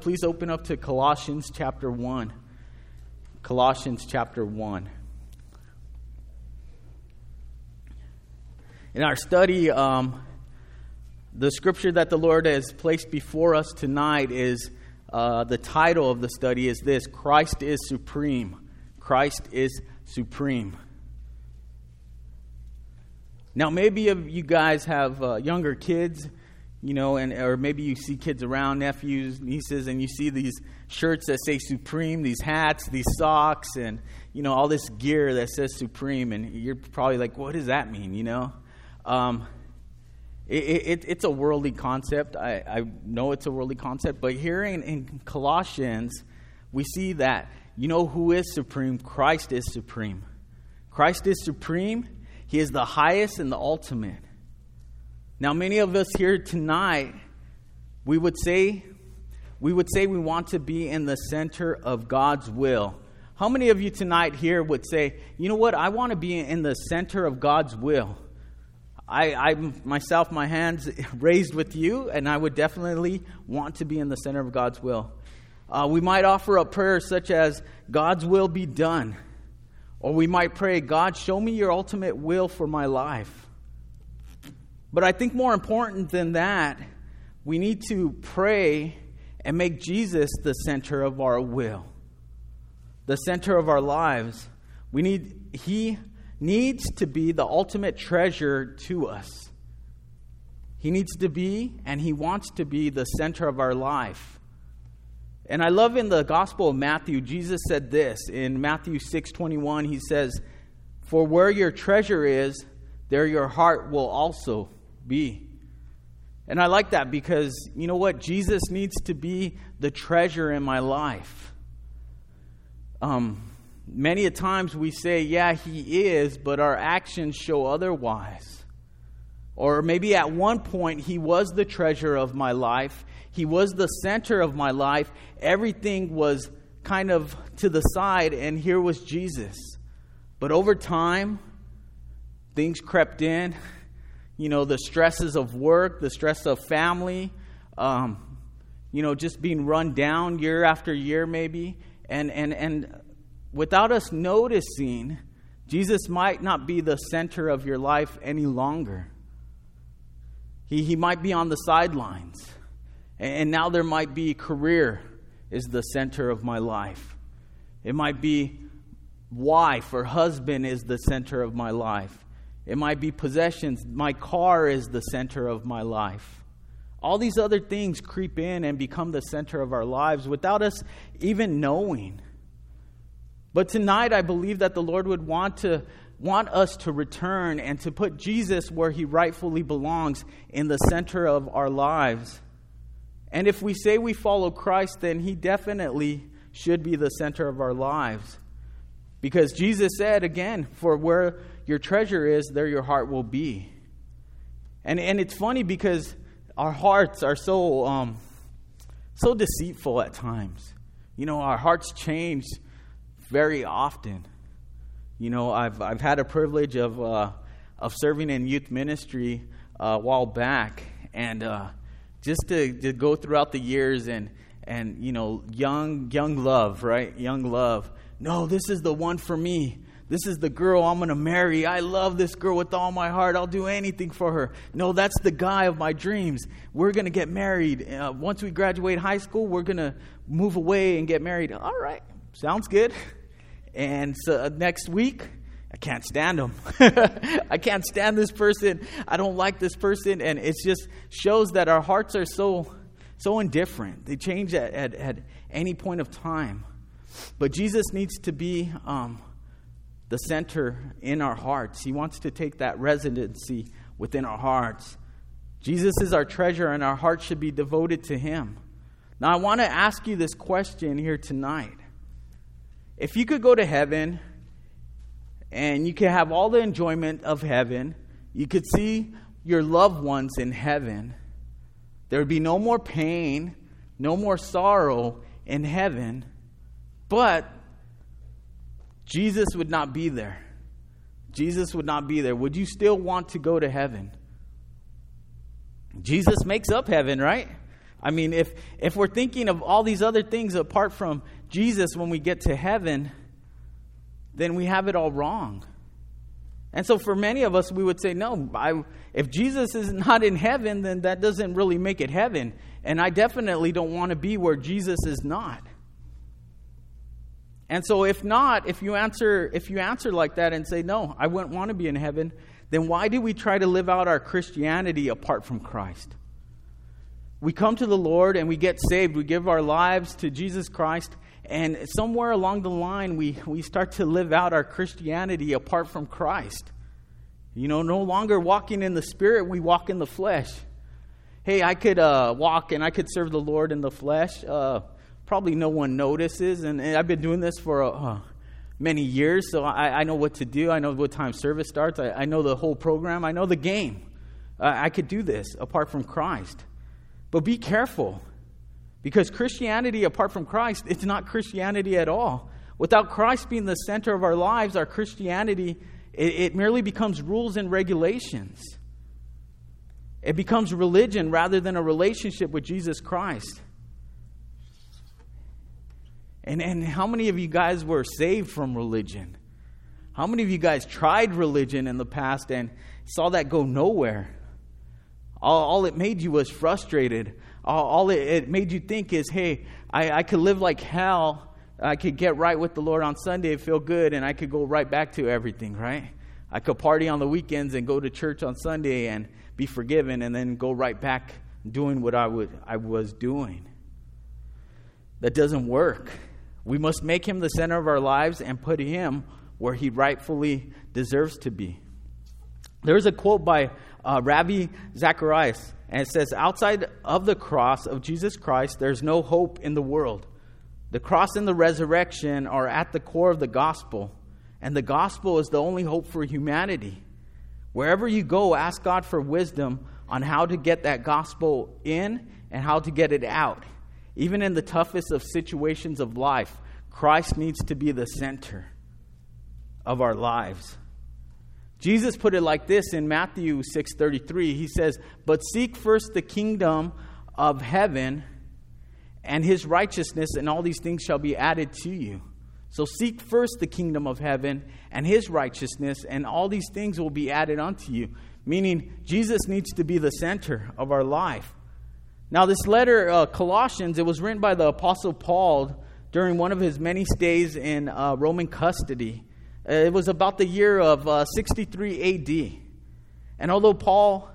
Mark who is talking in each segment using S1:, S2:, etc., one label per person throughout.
S1: please open up to Colossians chapter 1. Colossians chapter 1. In our study, um, the scripture that the Lord has placed before us tonight is uh, the title of the study is this Christ is supreme. Christ is supreme. Now, maybe of you guys have uh, younger kids you know, and or maybe you see kids around, nephews, nieces, and you see these shirts that say Supreme, these hats, these socks, and you know all this gear that says Supreme, and you're probably like, what does that mean? You know, um, it, it, it's a worldly concept. I, I, know it's a worldly concept, but here in, in Colossians, we see that you know who is supreme? Christ is supreme. Christ is supreme. He is the highest and the ultimate. Now, many of us here tonight, we would say, we would say we want to be in the center of God's will. How many of you tonight here would say, you know what, I want to be in the center of God's will? I, I myself, my hands raised with you, and I would definitely want to be in the center of God's will. Uh, we might offer up prayers such as, God's will be done. Or we might pray, God, show me your ultimate will for my life. But I think more important than that, we need to pray and make Jesus the center of our will, the center of our lives. We need, he needs to be the ultimate treasure to us. He needs to be, and he wants to be, the center of our life. And I love in the Gospel of Matthew, Jesus said this in Matthew 6 21. He says, For where your treasure is, there your heart will also be. And I like that because, you know what? Jesus needs to be the treasure in my life. Um, many a times we say, yeah, he is, but our actions show otherwise. Or maybe at one point he was the treasure of my life, he was the center of my life. Everything was kind of to the side, and here was Jesus. But over time, things crept in you know, the stresses of work, the stress of family, um, you know, just being run down year after year, maybe. And, and, and without us noticing, Jesus might not be the center of your life any longer. He, he might be on the sidelines. And now there might be career is the center of my life. It might be wife or husband is the center of my life. It might be possessions. My car is the center of my life. All these other things creep in and become the center of our lives without us even knowing. But tonight I believe that the Lord would want to want us to return and to put Jesus where he rightfully belongs in the center of our lives. And if we say we follow Christ, then he definitely should be the center of our lives. Because Jesus said again, for where your treasure is, there your heart will be. And, and it's funny because our hearts are so, um, so deceitful at times. You know, our hearts change very often. You know, I've, I've had a privilege of, uh, of serving in youth ministry uh, a while back, and uh, just to, to go throughout the years and, and, you know, young, young love, right? Young love. No, this is the one for me. This is the girl I'm going to marry. I love this girl with all my heart. I'll do anything for her. No, that's the guy of my dreams. We're going to get married. Uh, once we graduate high school, we're going to move away and get married. All right, sounds good. And so, uh, next week, I can't stand him. I can't stand this person. I don't like this person. And it just shows that our hearts are so, so indifferent. They change at, at, at any point of time. But Jesus needs to be. Um, the center in our hearts. He wants to take that residency within our hearts. Jesus is our treasure, and our hearts should be devoted to Him. Now, I want to ask you this question here tonight. If you could go to heaven and you could have all the enjoyment of heaven, you could see your loved ones in heaven, there would be no more pain, no more sorrow in heaven, but Jesus would not be there. Jesus would not be there. Would you still want to go to heaven? Jesus makes up heaven, right? I mean, if, if we're thinking of all these other things apart from Jesus when we get to heaven, then we have it all wrong. And so, for many of us, we would say, no, I, if Jesus is not in heaven, then that doesn't really make it heaven. And I definitely don't want to be where Jesus is not. And so, if not, if you answer, if you answer like that and say, no, I wouldn't want to be in heaven, then why do we try to live out our Christianity apart from Christ? We come to the Lord and we get saved. We give our lives to Jesus Christ. And somewhere along the line, we, we start to live out our Christianity apart from Christ. You know, no longer walking in the Spirit, we walk in the flesh. Hey, I could uh, walk and I could serve the Lord in the flesh. Uh, probably no one notices. And, and I've been doing this for uh, many years, so I, I, know what to do. I know what time service starts. I, I know the whole program. I know the game. I could do this apart from Christ. But be careful because Christianity, apart from Christ, it's not Christianity at all. Without Christ being the center of our lives, our Christianity, it, it merely becomes rules and regulations. It becomes religion rather than a relationship with Jesus Christ. And, and how many of you guys were saved from religion? How many of you guys tried religion in the past and saw that go nowhere? All, all it made you was frustrated. All, all it, it, made you think is, hey, I, I could live like hell. I could get right with the Lord on Sunday and feel good, and I could go right back to everything, right? I could party on the weekends and go to church on Sunday and be forgiven, and then go right back doing what I, would, I was doing. That doesn't work. We must make him the center of our lives and put him where he rightfully deserves to be. There's a quote by uh, Ravi Zacharias, and it says, Outside of the cross of Jesus Christ, there's no hope in the world. The cross and the resurrection are at the core of the gospel, and the gospel is the only hope for humanity. Wherever you go, ask God for wisdom on how to get that gospel in and how to get it out. Even in the toughest of situations of life, Christ needs to be the center of our lives. Jesus put it like this in Matthew 6:33. He says, "But seek first the kingdom of heaven and his righteousness, and all these things shall be added to you." So seek first the kingdom of heaven and his righteousness, and all these things will be added unto you. Meaning, Jesus needs to be the center of our life. Now, this letter, uh, Colossians, it was written by the Apostle Paul during one of his many stays in uh, Roman custody. Uh, it was about the year of uh, 63 AD. And although Paul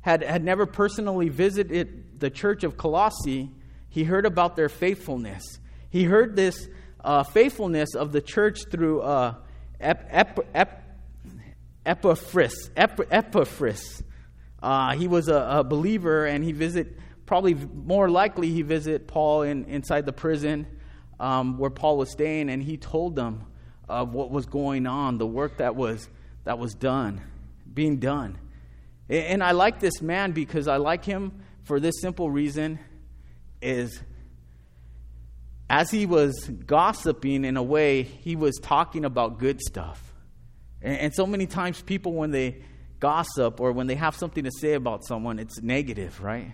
S1: had, had never personally visited the church of Colossae, he heard about their faithfulness. He heard this uh, faithfulness of the church through uh, Ep- Ep- Ep- Epaphras. Ep- Epaphras. He was a, a, believer, and he visit probably more likely he visit Paul in, inside the prison um, where Paul was staying, and he told them of what was going on, the work that was that was done, being done. And I like this man because I like him for this simple reason is as he was gossiping in a way, he was talking about good stuff. And, so many times people when they gossip or when they have something to say about someone, it's negative, right?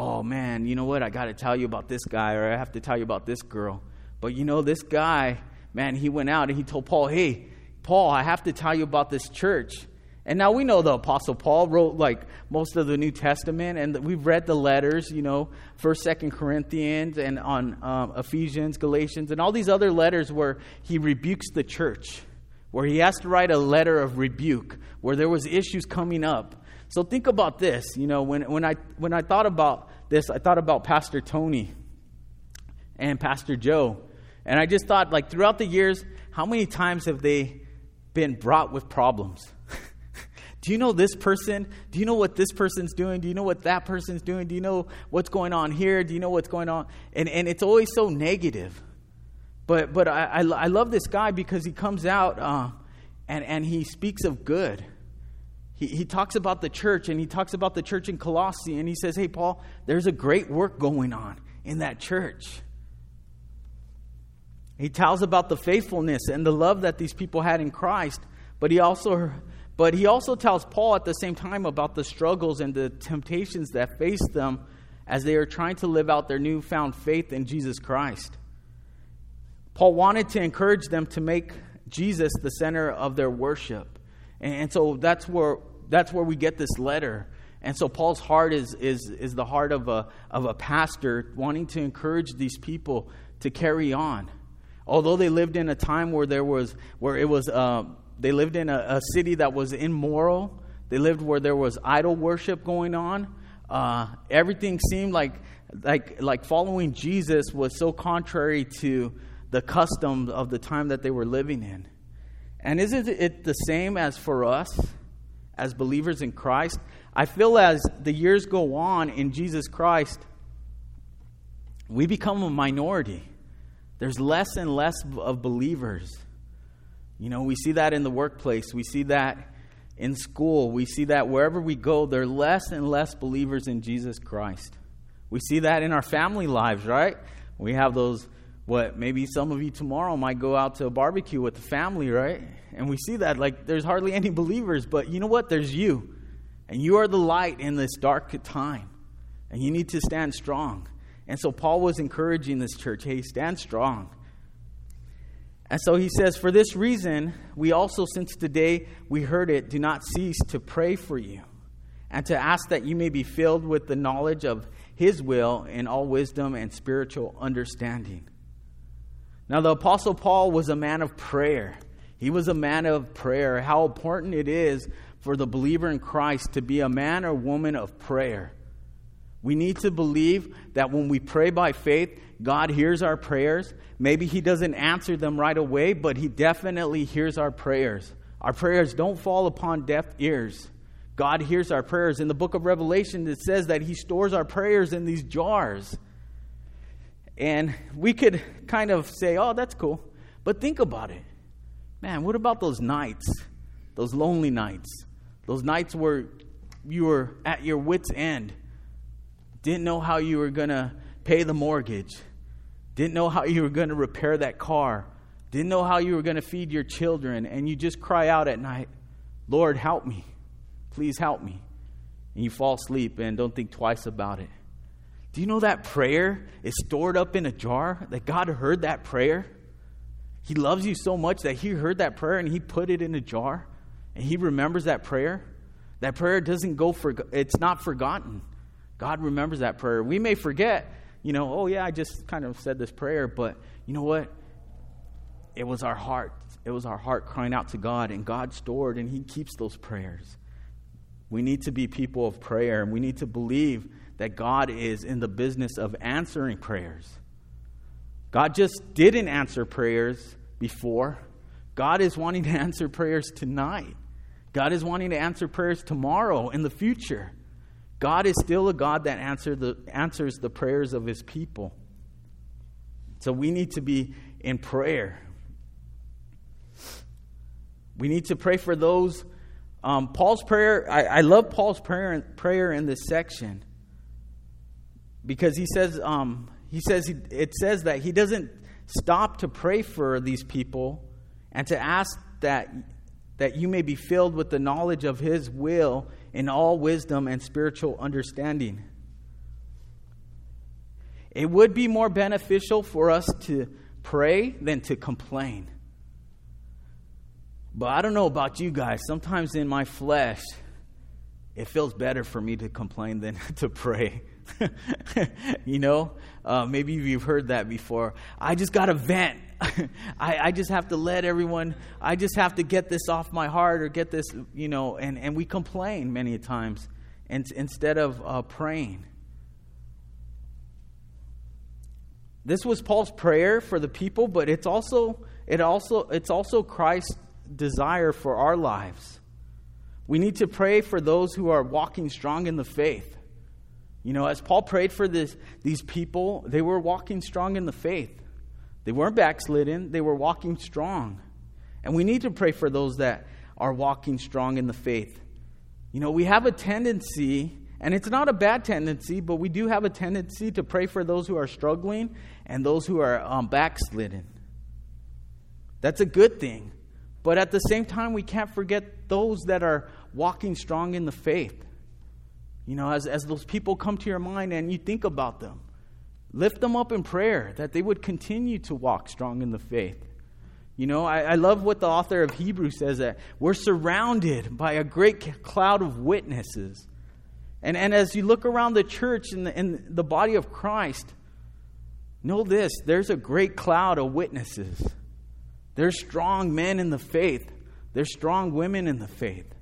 S1: Oh man, you know what? I got to tell you about this guy or I have to tell you about this girl. But you know, this guy, man, he went out and he told Paul, hey, Paul, I have to tell you about this church. And now we know the Apostle Paul wrote like most of the New Testament, and we've read the letters, you know, First, Second Corinthians, and on um, Ephesians, Galatians, and all these other letters where he rebukes the church, where he has to write a letter of rebuke, where there was issues coming up. So think about this, you know, when when I when I thought about this, I thought about Pastor Tony and Pastor Joe. And I just thought, like, throughout the years, how many times have they been brought with problems? Do you know this person? Do you know what this person's doing? Do you know what that person's doing? Do you know what's going on here? Do you know what's going on? And, and it's always so negative. But, but I, I, I love this guy because he comes out uh, and, and he speaks of good. He, he talks about the church and he talks about the church in Colossae and he says, Hey, Paul, there's a great work going on in that church. He tells about the faithfulness and the love that these people had in Christ, but he also but he also tells Paul at the same time about the struggles and the temptations that faced them as they are trying to live out their newfound faith in Jesus Christ. Paul wanted to encourage them to make Jesus the center of their worship. And so that's where, that's where we get this letter. And so Paul's heart is, is, is the heart of a, of a pastor wanting to encourage these people to carry on. Although they lived in a time where there was, where it was, uh, they lived in a, a, city that was immoral. They lived where there was idol worship going on. Uh, everything seemed like, like, like following Jesus was so contrary to the customs of the time that they were living in. And isn't it the same as for us as believers in Christ? I feel as the years go on in Jesus Christ, we become a minority. There's less and less of believers. You know, we see that in the workplace, we see that in school, we see that wherever we go, there are less and less believers in Jesus Christ. We see that in our family lives, right? We have those, what, maybe some of you tomorrow might go out to a barbecue with the family, right? And we see that, like, there's hardly any believers, but you know what? There's you. And you are the light in this dark time. And you need to stand strong. And so Paul was encouraging this church hey, stand strong. And so he says, For this reason, we also, since the day we heard it, do not cease to pray for you and to ask that you may be filled with the knowledge of his will in all wisdom and spiritual understanding. Now, the Apostle Paul was a man of prayer. He was a man of prayer. How important it is for the believer in Christ to be a man or woman of prayer. We need to believe that when we pray by faith, God hears our prayers. Maybe He doesn't answer them right away, but He definitely hears our prayers. Our prayers don't fall upon deaf ears. God hears our prayers. In the book of Revelation, it says that He stores our prayers in these jars. And we could kind of say, oh, that's cool. But think about it. Man, what about those nights? Those lonely nights? Those nights where you were at your wits' end didn't know how you were going to pay the mortgage, didn't know how you were going to repair that car, didn't know how you were going to feed your children, and you just cry out at night, Lord, help me. Please help me. And you fall asleep and don't think twice about it. Do you know that prayer is stored up in a jar? That God heard that prayer? He loves you so much that He heard that prayer and He put it in a jar and He remembers that prayer. That prayer doesn't go for, it's not forgotten. God remembers that prayer. We may forget, you know, oh, yeah, I just kind of said this prayer, but you know what? It was our heart. It was our heart crying out to God, and God stored, and He keeps those prayers. We need to be people of prayer, and we need to believe that God is in the business of answering prayers. God just didn't answer prayers before. God is wanting to answer prayers tonight. God is wanting to answer prayers tomorrow in the future. God is still a God that answer the, answers the prayers of his people. So we need to be in prayer. We need to pray for those. Um, Paul's prayer, I, I, love Paul's prayer, prayer in this section because he says, um, he says he, it says that he doesn't stop to pray for these people and to ask that, that you may be filled with the knowledge of his will in all wisdom and spiritual understanding. It would be more beneficial for us to pray than to complain. But I don't know about you guys. Sometimes in my flesh, it feels better for me to complain than to pray. you know, uh, maybe you've heard that before. I just got to vent. I, I just have to let everyone, I just have to get this off my heart or get this, you know, and, and we complain many times and, instead of uh, praying. This was Paul's prayer for the people, but it's also, it also, it's also Christ's desire for our lives. We need to pray for those who are walking strong in the faith. You know, as Paul prayed for this, these people, they were walking strong in the faith. They weren't backslidden, they were walking strong. And we need to pray for those that are walking strong in the faith. You know, we have a tendency, and it's not a bad tendency, but we do have a tendency to pray for those who are struggling and those who are um, backslidden. That's a good thing. But at the same time, we can't forget those that are walking strong in the faith. You know, as, as those people come to your mind and you think about them, lift them up in prayer that they would continue to walk strong in the faith. You know, I, I love what the author of Hebrews says that we're surrounded by a great cloud of witnesses. And, and as you look around the church and the, and the body of Christ, know this there's a great cloud of witnesses. There's strong men in the faith, there's strong women in the faith.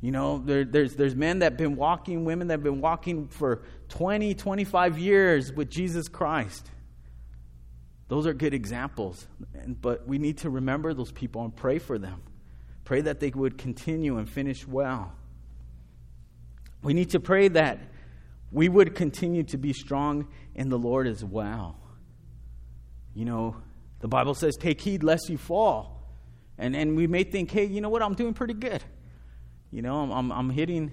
S1: You know, there, there's, there's men that have been walking, women that have been walking for 20, 25 years with Jesus Christ. Those are good examples. But we need to remember those people and pray for them. Pray that they would continue and finish well. We need to pray that we would continue to be strong in the Lord as well. You know, the Bible says, take heed lest you fall. And, and we may think, hey, you know what? I'm doing pretty good. You know, I'm, I'm, I'm hitting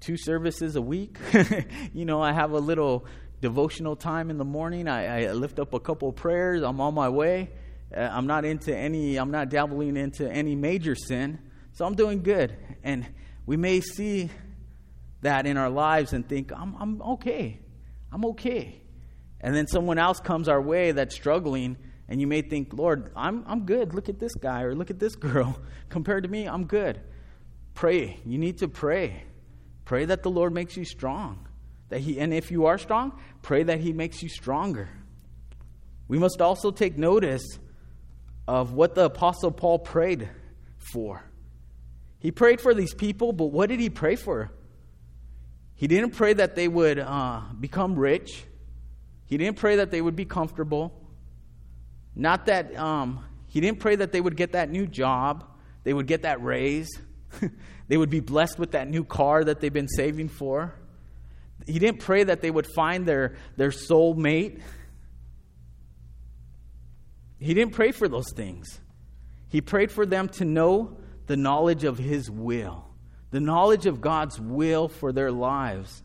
S1: two services a week. you know, I have a little devotional time in the morning. I, I lift up a couple prayers. I'm on my way. Uh, I'm not into any, I'm not dabbling into any major sin. So I'm doing good. And we may see that in our lives and think, I'm, I'm okay. I'm okay. And then someone else comes our way that's struggling, and you may think, Lord, I'm, I'm good. Look at this guy or look at this girl. Compared to me, I'm good. Pray. You need to pray. Pray that the Lord makes you strong. That he, and if you are strong, pray that He makes you stronger. We must also take notice of what the Apostle Paul prayed for. He prayed for these people, but what did he pray for? He didn't pray that they would uh, become rich. He didn't pray that they would be comfortable. Not that um, he didn't pray that they would get that new job, they would get that raise, they would be blessed with that new car that they've been saving for. He didn't pray that they would find their, their soul mate. He didn't pray for those things. He prayed for them to know the knowledge of His will, the knowledge of God's will for their lives.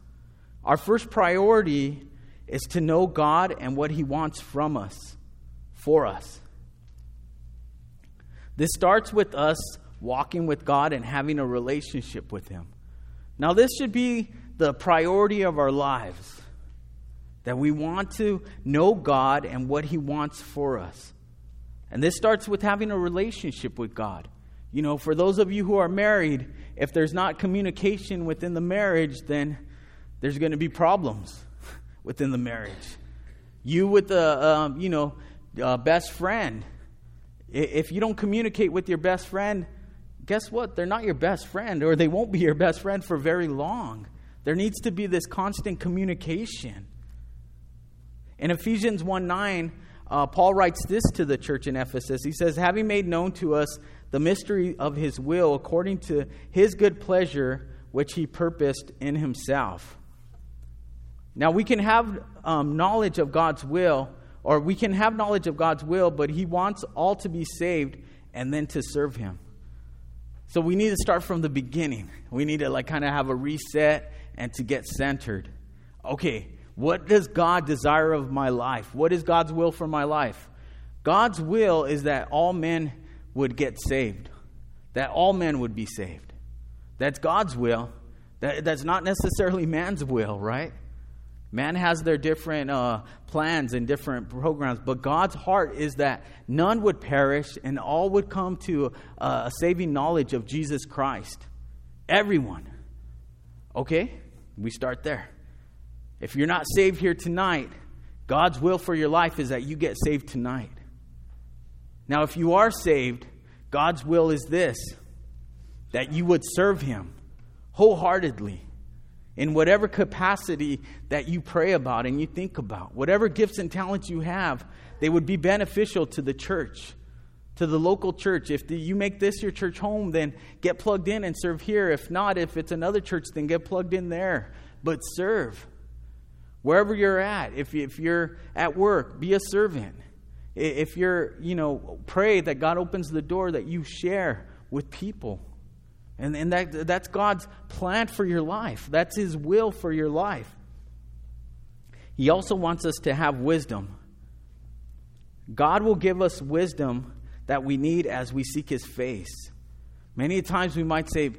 S1: Our first priority is to know God and what He wants from us, for us. This starts with us walking with God and having a relationship with Him. Now, this should be the priority of our lives. That we want to know God and what He wants for us. And this starts with having a relationship with God. You know, for those of you who are married, if there's not communication within the marriage, then there's going to be problems within the marriage. You with the, um, you know, uh, best friend. If you don't communicate with your best friend, guess what? They're not your best friend, or they won't be your best friend for very long. There needs to be this constant communication. In Ephesians 1 9, uh, Paul writes this to the church in Ephesus. He says, Having made known to us the mystery of his will according to his good pleasure, which he purposed in himself. Now, we can have um, knowledge of God's will, or we can have knowledge of God's will, but he wants all to be saved and then to serve him. So we need to start from the beginning. We need to like kind of have a reset and to get centered. Okay, what does God desire of my life? What is God's will for my life? God's will is that all men would get saved, that all men would be saved. That's God's will. That, that's not necessarily man's will, right? Man has their different uh, plans and different programs, but God's heart is that none would perish and all would come to uh, a saving knowledge of Jesus Christ. Everyone. Okay? We start there. If you're not saved here tonight, God's will for your life is that you get saved tonight. Now, if you are saved, God's will is this that you would serve Him wholeheartedly in whatever capacity that you pray about and you think about. Whatever gifts and talents you have, they would be beneficial to the church, to the local church. If you make this your church home, then get plugged in and serve here. If not, if it's another church, then get plugged in there. But serve. Wherever you're at, if, if you're at work, be a servant. If you're, you know, pray that God opens the door that you share with people. And, and that, that's God's plan for your life. That's His will for your life. He also wants us to have wisdom. God will give us wisdom that we need as we seek His face. Many times we might say,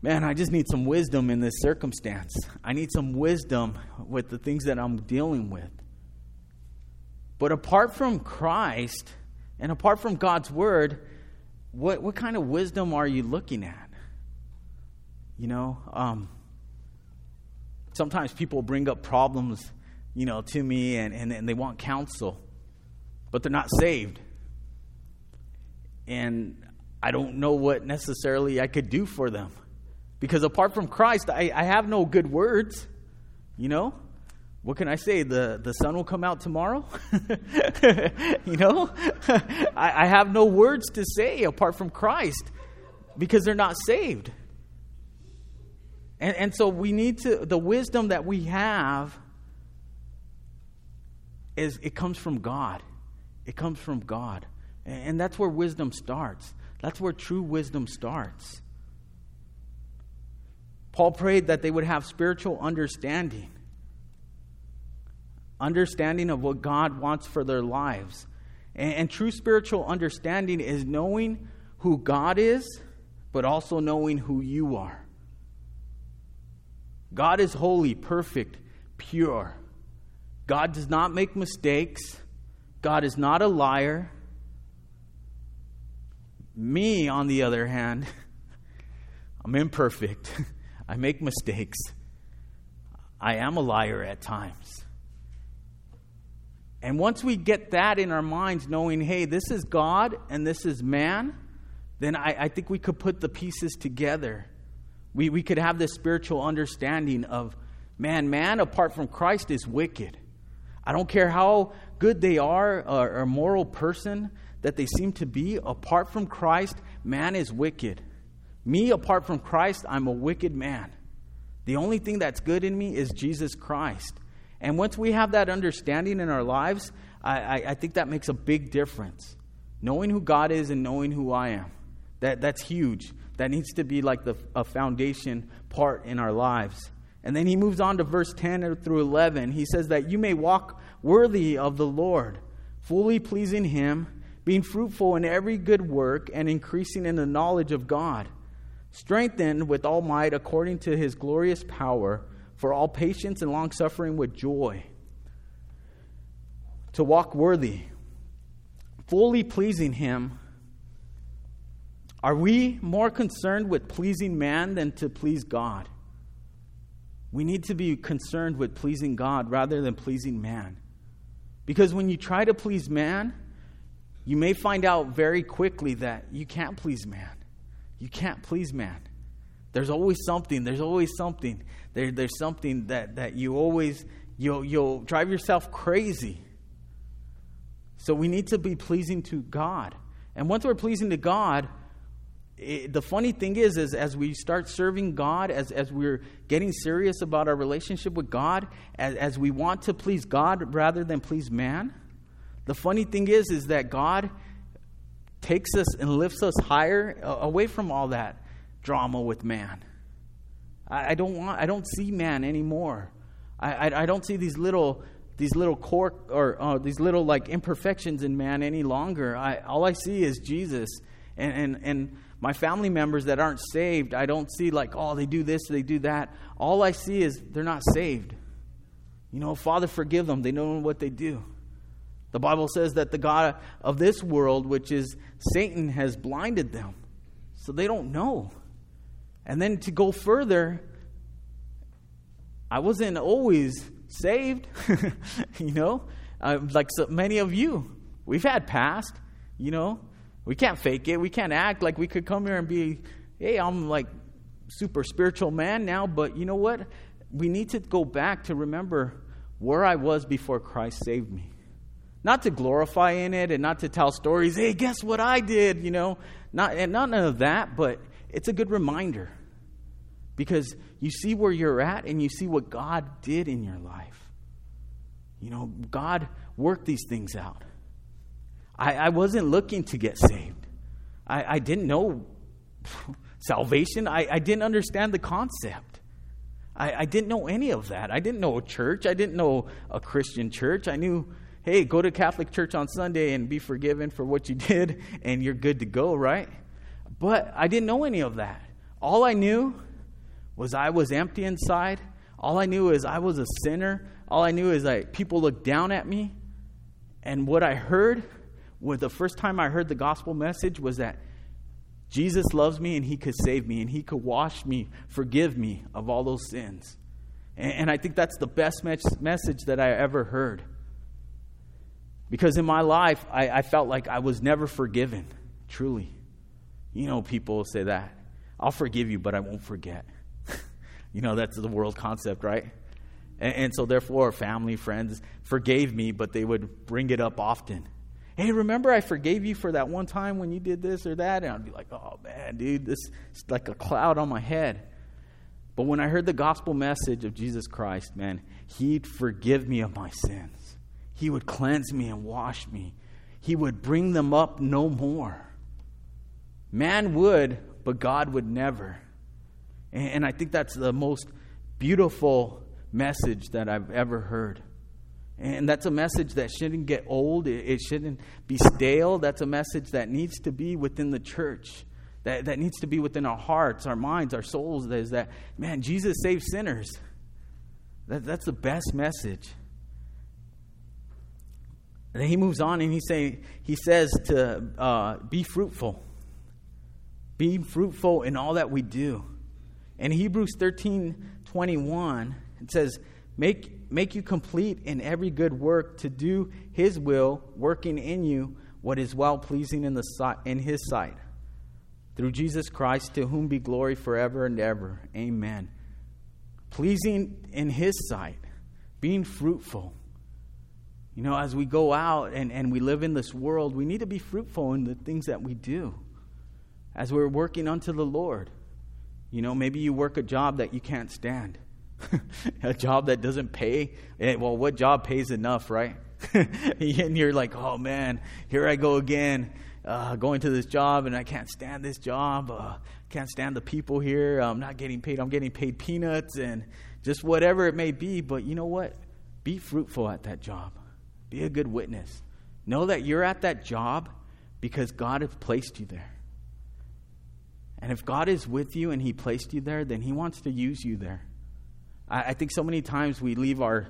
S1: man, I just need some wisdom in this circumstance. I need some wisdom with the things that I'm dealing with. But apart from Christ and apart from God's word, what, what kind of wisdom are you looking at? You know, um, sometimes people bring up problems, you know, to me and, and, and they want counsel, but they're not saved. And I don't know what necessarily I could do for them. Because apart from Christ, I, I have no good words. You know? What can I say? The, the sun will come out tomorrow? you know? I, I have no words to say apart from Christ because they're not saved. And, and so we need to, the wisdom that we have is it comes from God. It comes from God. And, and that's where wisdom starts. That's where true wisdom starts. Paul prayed that they would have spiritual understanding understanding of what God wants for their lives. And, and, true spiritual understanding is knowing who God is, but also knowing who you are. God is holy, perfect, pure. God does not make mistakes. God is not a liar. Me, on the other hand, I'm imperfect. I make mistakes. I am a liar at times. And once we get that in our minds, knowing, hey, this is God and this is man, then I, I think we could put the pieces together. We, we could have this spiritual understanding of, man, man apart from Christ is wicked. I don't care how good they are or moral person that they seem to be, apart from Christ, man is wicked. Me, apart from Christ, I'm a wicked man. The only thing that's good in me is Jesus Christ. And once we have that understanding in our lives, I, I, I, think that makes a big difference. Knowing who God is and knowing who I am. That, that's huge. That needs to be like the, a foundation part in our lives. And then he moves on to verse 10 through 11. He says that you may walk worthy of the Lord, fully pleasing him, being fruitful in every good work, and increasing in the knowledge of God strengthened with all might according to his glorious power, for all patience and long suffering with joy. To walk worthy, fully pleasing him. Are we more concerned with pleasing man than to please God? We need to be concerned with pleasing God rather than pleasing man. Because when you try to please man, you may find out very quickly that you can't please man. You can't please man. There's always something. There's always something. There, there's something that, that you always, you'll, you'll drive yourself crazy. So we need to be pleasing to God. And once we're pleasing to God, it, the funny thing is, is as we start serving God, as, as we're getting serious about our relationship with God, as, as we want to please God rather than please man, the funny thing is, is that God takes us and lifts us higher away from all that drama with man. I, I don't want. I don't see man anymore. I, I, I don't see these little these little core or uh, these little like imperfections in man any longer. I, all I see is Jesus and, and and my family members that aren't saved. I don't see like oh they do this they do that. All I see is they're not saved. You know, Father, forgive them. They don't know what they do. The Bible says that the God of this world, which is Satan, has blinded them. So they don't know. And then to go further, I wasn't always saved, you know, uh, like so many of you. We've had past, you know. We can't fake it. We can't act like we could come here and be, hey, I'm like super spiritual man now, but you know what? We need to go back to remember where I was before Christ saved me. Not to glorify in it and not to tell stories, hey, guess what I did, you know? Not, and not none of that, but it's a good reminder. Because you see where you're at and you see what God did in your life. You know, God worked these things out. I, I wasn't looking to get saved. I, I didn't know salvation. I, I didn't understand the concept. I, I didn't know any of that. I didn't know a church. I didn't know a Christian church. I knew hey, go to Catholic church on Sunday and be forgiven for what you did, and you're good to go, right? But I didn't know any of that. All I knew was I was empty inside. All I knew is I was a sinner. All I knew is like people looked down at me. And what I heard was the first time I heard the gospel message was that Jesus loves me and he could save me and he could wash me, forgive me of all those sins. And, and I think that's the best me- message that I ever heard. Because in my life, I, I felt like I was never forgiven, truly. You know, people say that. I'll forgive you, but I won't forget. you know, that's the world concept, right? And, and, so, therefore, family, friends forgave me, but they would bring it up often. Hey, remember I forgave you for that one time when you did this or that? And I'd be like, oh man, dude, this is like a cloud on my head. But when I heard the gospel message of Jesus Christ, man, He'd forgive me of my sins. He would cleanse me and wash me. He would bring them up no more. Man would, but God would never. And I think that's the most beautiful message that I've ever heard. And that's a message that shouldn't get old, it shouldn't be stale. That's a message that needs to be within the church, that, that needs to be within our hearts, our minds, our souls. That is that, man, Jesus saves sinners. That, that's the best message. And then he moves on and he say he says to uh, be fruitful. Be fruitful in all that we do. In Hebrews 13 21, it says, Make, make you complete in every good work to do his will, working in you what is well pleasing in, the, in his sight. Through Jesus Christ, to whom be glory forever and ever. Amen. Pleasing in his sight, being fruitful. You know, as we go out and, and we live in this world, we need to be fruitful in the things that we do. As we're working unto the Lord. You know, maybe you work a job that you can't stand, a job that doesn't pay. Eh, well, what job pays enough, right? and you're like, oh man, here I go again, uh, going to this job, and I can't stand this job. Uh, can't stand the people here. I'm not getting paid. I'm getting paid peanuts and just whatever it may be. But you know what? Be fruitful at that job. Be a good witness. Know that you're at that job because God has placed you there. And if God is with you and He placed you there, then He wants to use you there. I, I think so many times we leave our,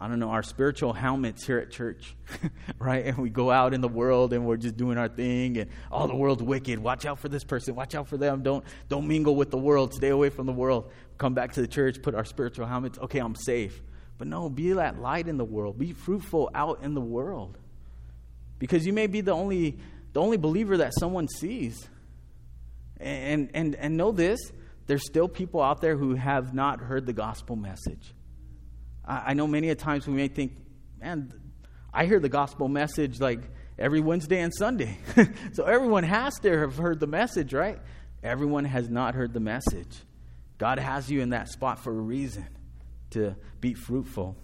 S1: I don't know, our spiritual helmets here at church, right? And we go out in the world and we're just doing our thing and all oh, the world's wicked. Watch out for this person. Watch out for them. Don't, don't mingle with the world. Stay away from the world. Come back to the church, put our spiritual helmets. Okay, I'm safe. But no, be that light in the world. Be fruitful out in the world. Because you may be the only, the only believer that someone sees. And, and, and know this there's still people out there who have not heard the gospel message. I, I know many a times we may think, man, I hear the gospel message like every Wednesday and Sunday. so everyone has to have heard the message, right? Everyone has not heard the message. God has you in that spot for a reason to be fruitful.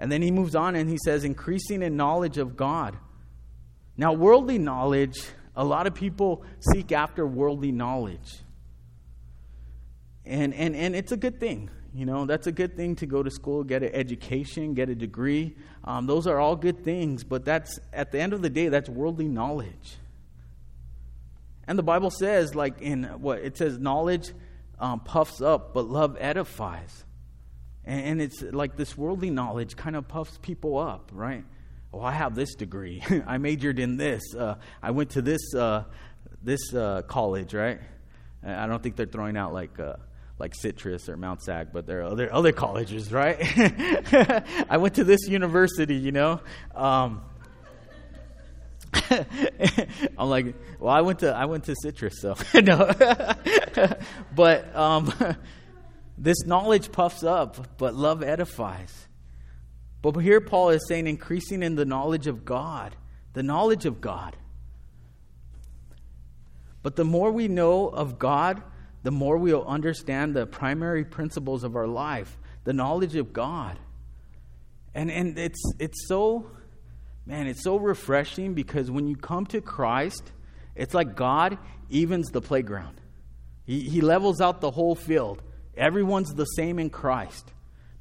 S1: And then he moves on and he says, increasing in knowledge of God. Now, worldly knowledge, a lot of people seek after worldly knowledge. And, and, and it's a good thing. You know, that's a good thing to go to school, get an education, get a degree. Um, those are all good things, but that's, at the end of the day, that's worldly knowledge. And the Bible says, like in what it says, knowledge um, puffs up, but love edifies. And it's like this worldly knowledge kind of puffs people up, right? Oh, I have this degree. I majored in this. Uh, I went to this uh, this uh, college, right? I don't think they're throwing out like uh, like Citrus or Mount Sac, but there are other other colleges, right? I went to this university, you know. Um, I'm like, well, I went to I went to Citrus, so no. but um, this knowledge puffs up, but love edifies. But here Paul is saying increasing in the knowledge of God, the knowledge of God. But the more we know of God, the more we'll understand the primary principles of our life, the knowledge of God. And, and it's, it's so, man, it's so refreshing because when you come to Christ, it's like God evens the playground. He, he levels out the whole field. Everyone's the same in Christ.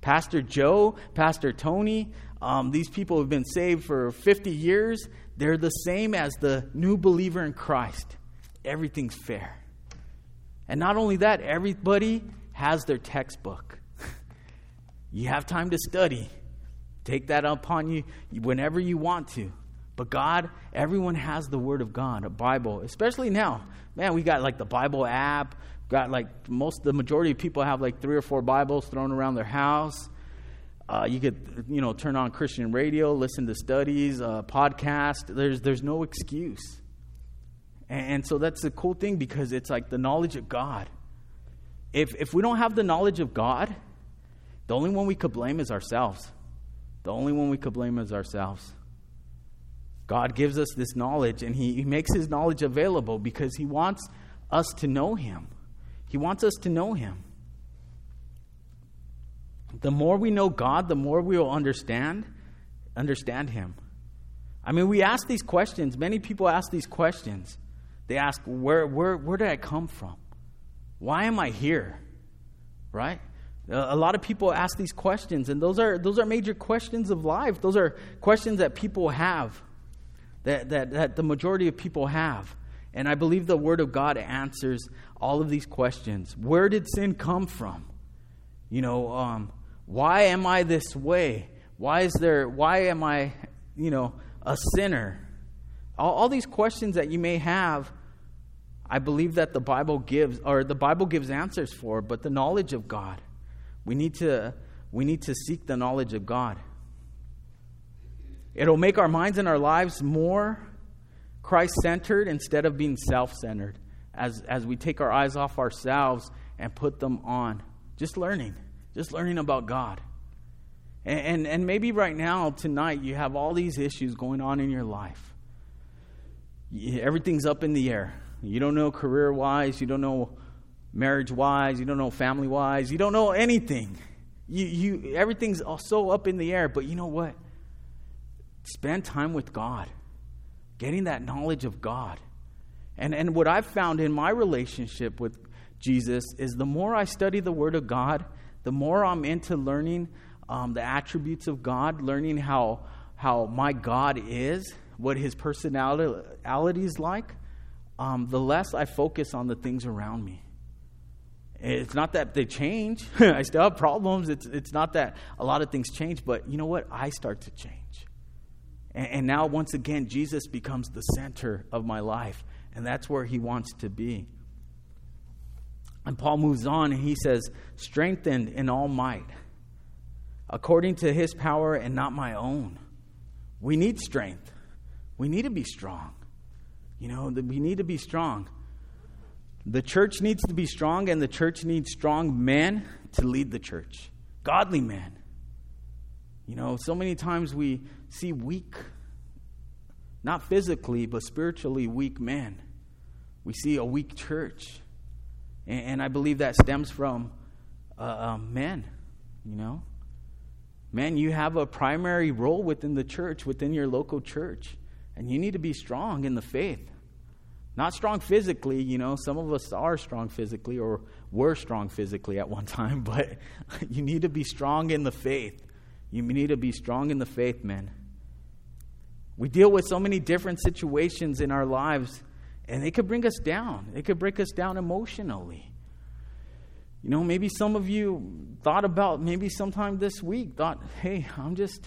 S1: Pastor Joe, Pastor Tony, um, these people have been saved for 50 years. They're the same as the new believer in Christ. Everything's fair. And not only that, everybody has their textbook. you have time to study. Take that upon you whenever you want to. But God, everyone has the Word of God, a Bible, especially now. Man, we got like the Bible app. Got like most, the majority of people have like three or four Bibles thrown around their house. Uh, you could, you know, turn on Christian radio, listen to studies, uh, podcast. There's, there's no excuse. And, so that's the cool thing because it's like the knowledge of God. If, if we don't have the knowledge of God, the only one we could blame is ourselves. The only one we could blame is ourselves. God gives us this knowledge and he, he makes His knowledge available because He wants us to know Him. He wants us to know Him. The more we know God, the more we will understand understand Him. I mean, we ask these questions. Many people ask these questions. They ask, where, where, where did I come from? Why am I here? Right? A lot of people ask these questions, and those are, those are major questions of life. Those are questions that people have that, that, that the majority of people have. And I believe the Word of God answers all of these questions. Where did sin come from? You know, um, why am I this way? Why is there, why am I, you know, a sinner? All, all these questions that you may have, I believe that the Bible gives, or the Bible gives answers for, but the knowledge of God. We need to, we need to seek the knowledge of God. It'll make our minds and our lives more Christ centered instead of being self centered as, as we take our eyes off ourselves and put them on. Just learning, just learning about God. And, and, and maybe right now, tonight, you have all these issues going on in your life. Everything's up in the air. You don't know career wise, you don't know marriage wise, you don't know family wise, you don't know anything. You, you, everything's so up in the air, but you know what? Spend time with God, getting that knowledge of God. And, and what I've found in my relationship with Jesus is the more I study the Word of God, the more I'm into learning um, the attributes of God, learning how, how my God is, what His personality is like, um, the less I focus on the things around me. It's not that they change. I still have problems. It's, it's not that a lot of things change, but you know what? I start to change. And, and now, once again, Jesus becomes the center of my life, and that's where he wants to be. And Paul moves on and he says, strengthened in all might, according to his power and not my own. We need strength. We need to be strong. You know, we need to be strong. The church needs to be strong, and the church needs strong men to lead the church, godly men. You know, so many times we see weak, not physically, but spiritually weak men. We see a weak church. And, and I believe that stems from uh, uh, men, you know. Men, you have a primary role within the church, within your local church, and you need to be strong in the faith. Not strong physically, you know, some of us are strong physically or were strong physically at one time, but you need to be strong in the faith. You need to be strong in the faith, men. We deal with so many different situations in our lives, and they could bring us down. They could break us down emotionally. You know, maybe some of you thought about maybe sometime this week, thought, hey, I'm just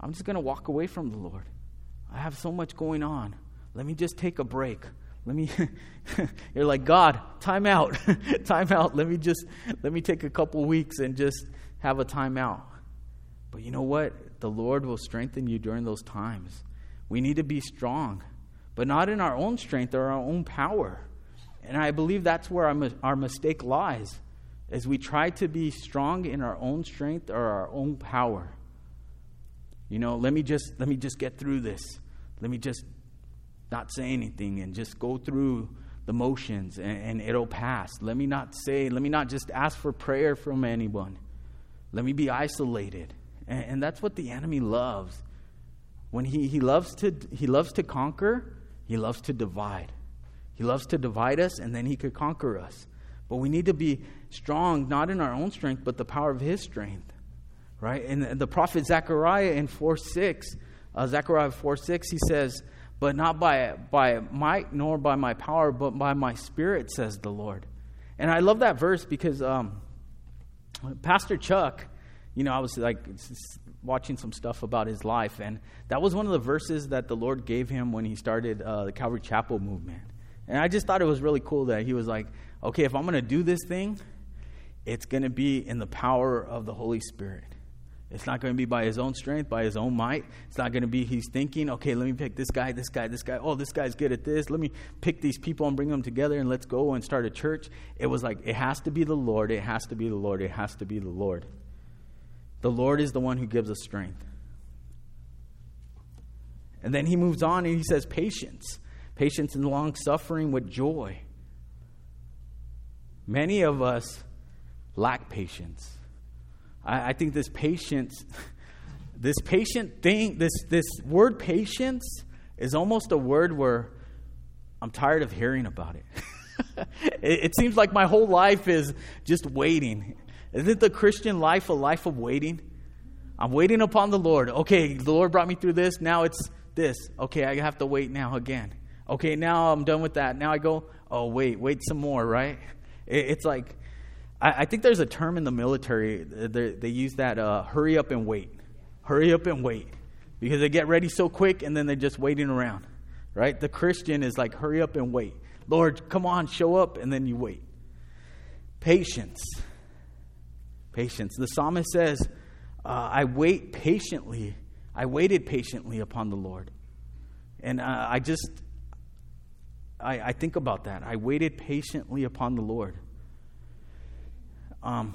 S1: I'm just gonna walk away from the Lord. I have so much going on. Let me just take a break. Let me you're like, God, time out. time out. Let me just let me take a couple weeks and just have a time out. But you know what? The Lord will strengthen you during those times. We need to be strong, but not in our own strength or our own power. And I believe that's where our, our mistake lies, as we try to be strong in our own strength or our own power. You know, let me just let me just get through this. Let me just not say anything and just go through the motions and, and, it'll pass. Let me not say, let me not just ask for prayer from anyone. Let me be isolated. And, and that's what the enemy loves. When he, he, loves to, he loves to conquer, he loves to divide. He loves to divide us, and then he could conquer us. But we need to be strong, not in our own strength, but the power of his strength. Right? And the prophet Zechariah in 4 6, uh, Zechariah 4 6, he says, But not by, by might nor by my power, but by my spirit, says the Lord. And I love that verse because um, Pastor Chuck, you know, I was like watching some stuff about his life, and that was one of the verses that the Lord gave him when he started uh, the Calvary Chapel movement. And I just thought it was really cool that he was like, okay, if I'm going to do this thing, it's going to be in the power of the Holy Spirit. It's not going to be by his own strength, by his own might. It's not going to be he's thinking, okay, let me pick this guy, this guy, this guy. Oh, this guy's good at this. Let me pick these people and bring them together and let's go and start a church. It was like, it has to be the Lord, it has to be the Lord, it has to be the Lord. The Lord is the one who gives us strength. And then he moves on and he says, patience. Patience and long suffering with joy. Many of us lack patience. I, I think this patience, this patient thing, this, this word patience is almost a word where I'm tired of hearing about it. it, it seems like my whole life is just waiting. Isn't the Christian life a life of waiting? I'm waiting upon the Lord. Okay, the Lord brought me through this. Now it's this. Okay, I have to wait now again. Okay, now I'm done with that. Now I go, oh, wait, wait some more, right? It, it's like I, I think there's a term in the military, they, they use that uh, hurry up and wait. Hurry up and wait. Because they get ready so quick and then they're just waiting around, right? The Christian is like, hurry up and wait. Lord, come on, show up, and then you wait. Patience. Patience. The psalmist says, uh, I wait patiently. I waited patiently upon the Lord. And uh, I just, I, I think about that. I waited patiently upon the Lord. Um,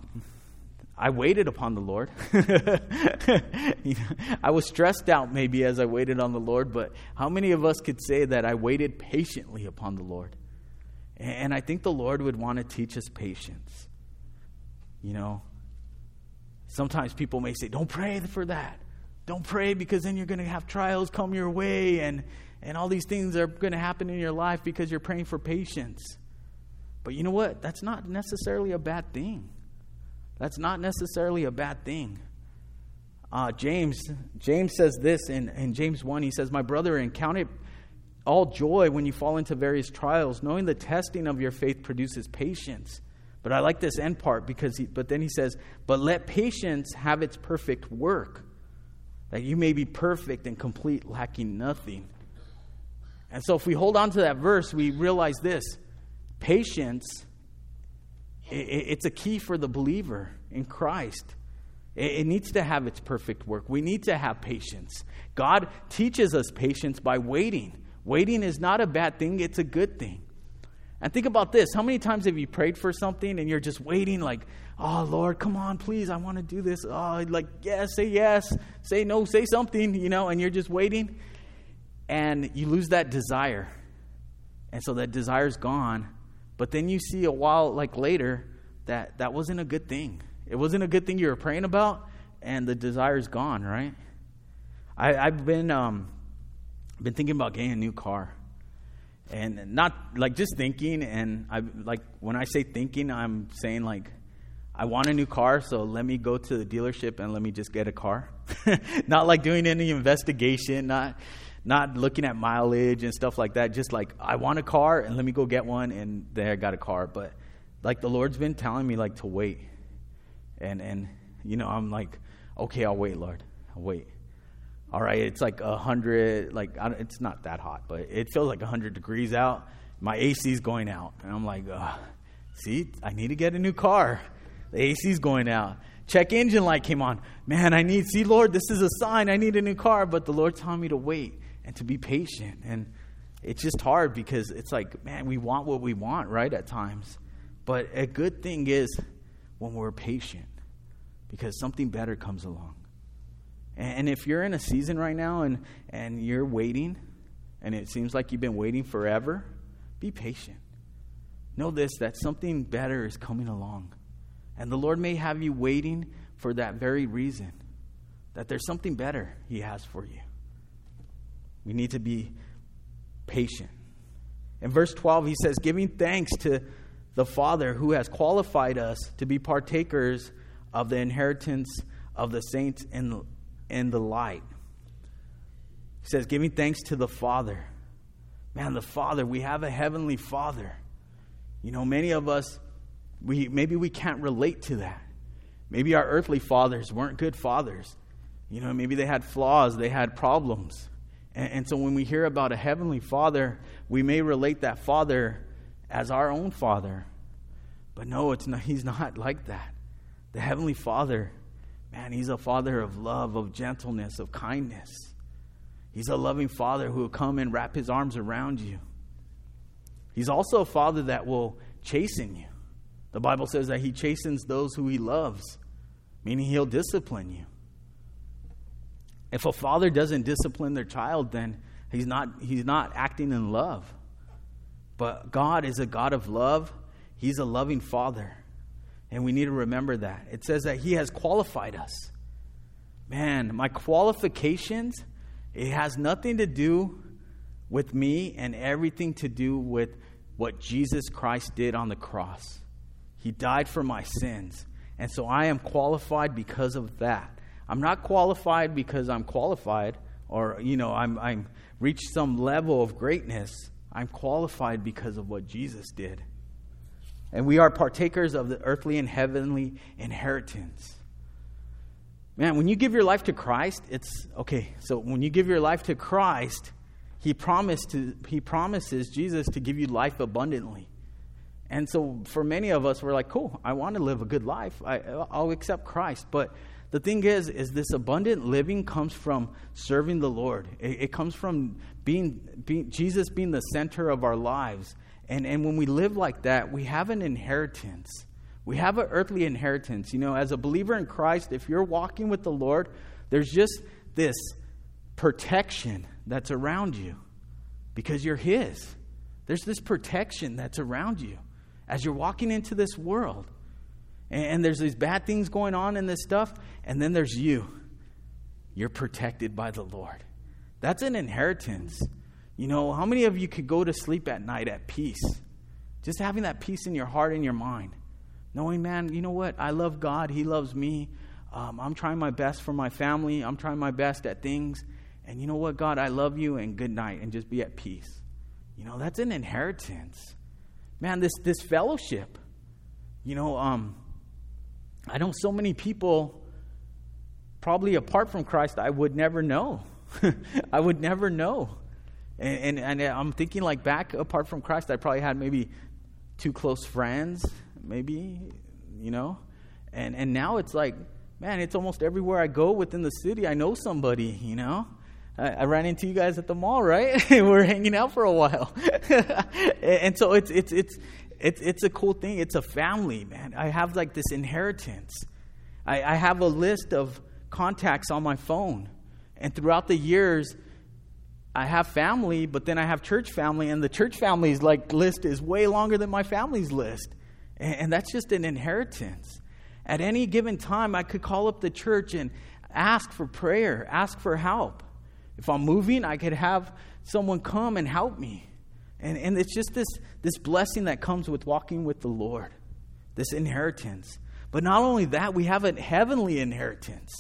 S1: I waited upon the Lord. I was stressed out maybe as I waited on the Lord, but how many of us could say that I waited patiently upon the Lord? And I think the Lord would want to teach us patience. You know, sometimes people may say, don't pray for that. Don't pray because then you're going to have trials come your way and, and all these things are going to happen in your life because you're praying for patience. But you know what? That's not necessarily a bad thing. That's not necessarily a bad thing. Uh, James, James says this in, in James 1. He says, My brother, and count it all joy when you fall into various trials, knowing the testing of your faith produces patience. But I like this end part because, he, but then he says, But let patience have its perfect work, that you may be perfect and complete, lacking nothing. And so if we hold on to that verse, we realize this patience it's a key for the believer in Christ. It needs to have its perfect work. We need to have patience. God teaches us patience by waiting. Waiting is not a bad thing, it's a good thing. And think about this how many times have you prayed for something and you're just waiting, like, oh, Lord, come on, please, I want to do this. Oh, like, yes, say yes, say no, say something, you know, and you're just waiting. And you lose that desire. And so that desire's gone. But then you see a while like later that that wasn't a good thing. It wasn't a good thing you were praying about, and the desire's gone, right? I, have been um, been thinking about getting a new car, and not like just thinking. And I like when I say thinking, I'm saying like I want a new car, so let me go to the dealership and let me just get a car. not like doing any investigation, not not looking at mileage and stuff like that. Just like I want a car and let me go get one, and there I got a car. But like the Lord's been telling me like to wait, and and you know I'm like, okay, I'll wait, Lord, I'll wait. All right, it's like a hundred, like it's not that hot, but it feels like a hundred degrees out. My AC's going out, and I'm like, see, I need to get a new car. The AC's going out check engine light came on. Man, I need, see, Lord, this is a sign. I need a new car. But the Lord told me to wait and to be patient. And it's just hard because it's like, man, we want what we want, right, at times. But a good thing is when we're patient because something better comes along. And if you're in a season right now and, and you're waiting, and it seems like you've been waiting forever, be patient. Know this that something better is coming along. And the Lord may have you waiting for that very reason that there's something better He has for you. We need to be patient. In verse 12, he says, giving thanks to the Father who has qualified us to be partakers of the inheritance of the saints in, in the light. He says, giving thanks to the Father. Man, the Father, we have a heavenly Father. You know, many of us we, maybe we can't relate to that. Maybe our earthly fathers weren't good fathers. You know, maybe they had flaws, they had problems. And, and, so when we hear about a heavenly father, we may relate that father as our own father. But no, it's not, he's not like that. The heavenly father, man, he's a father of love, of gentleness, of kindness. He's a loving father who will come and wrap his arms around you. He's also a father that will chasten you. The Bible says that he chastens those who he loves, meaning he'll discipline you. If a father doesn't discipline their child, then he's not, he's not acting in love. But God is a God of love, He's a loving Father. And we need to remember that. It says that He has qualified us. Man, my qualifications, it has nothing to do with me and everything to do with what Jesus Christ did on the cross. He died for my sins. And so I am qualified because of that. I'm not qualified because I'm qualified or, you know, I'm, I'm reached some level of greatness. I'm qualified because of what Jesus did. And we are partakers of the earthly and heavenly inheritance. Man, when you give your life to Christ, it's okay. So when you give your life to Christ, he promised to he promises Jesus to give you life abundantly. And so for many of us we're like, "Cool, I want to live a good life. I I'll accept Christ." But the thing is, is this abundant living comes from serving the Lord. It, it comes from being, being, Jesus being the center of our lives. And, and when we live like that, we have an inheritance. We have an earthly inheritance. You know, as a believer in Christ, if you're walking with the Lord, there's just this protection that's around you because you're His. There's this protection that's around you as you're walking into this world and there's these bad things going on in this stuff, and then there's you. You're protected by the Lord. That's an inheritance. You know, how many of you could go to sleep at night at peace? Just having that peace in your heart and your mind. Knowing, man, you know what? I love God. He loves me. Um, I'm trying my best for my family. I'm trying my best at things. And you know what, God? I love you and good night and just be at peace. You know, that's an inheritance. Man, this, this fellowship. You know, um, I know so many people, probably apart from Christ, I would never know. I would never know. And, and, and, I'm thinking like back apart from Christ, I probably had maybe two close friends, maybe, you know. And, and now it's like, man, it's almost everywhere I go within the city, I know somebody, you know. I, I ran into you guys at the mall, right? We're hanging out for a while. and so it's, it's, it's, it's, it's a cool thing. It's a family, man. I have like this inheritance. I, I have a list of contacts on my phone. And throughout the years, I have family, but then I have church family, and the church family's like list is way longer than my family's list. And, and that's just an inheritance. At any given time, I could call up the church and ask for prayer, ask for help. If I'm moving, I could have someone come and help me. And, and it's just this, this blessing that comes with walking with the Lord, this inheritance. But not only that, we have a heavenly inheritance.